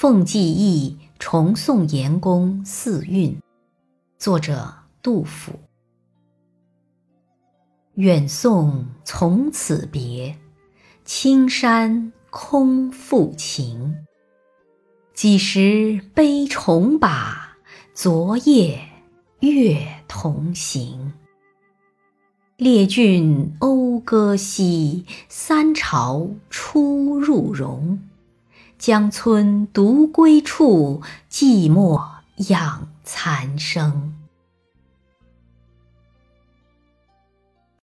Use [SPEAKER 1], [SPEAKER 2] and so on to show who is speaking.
[SPEAKER 1] 奉记忆重送严公四韵，作者杜甫。远送从此别，青山空复情。几时悲重把，昨夜月同行。列郡讴歌兮，三朝出入荣。江村独归处，寂寞养残生。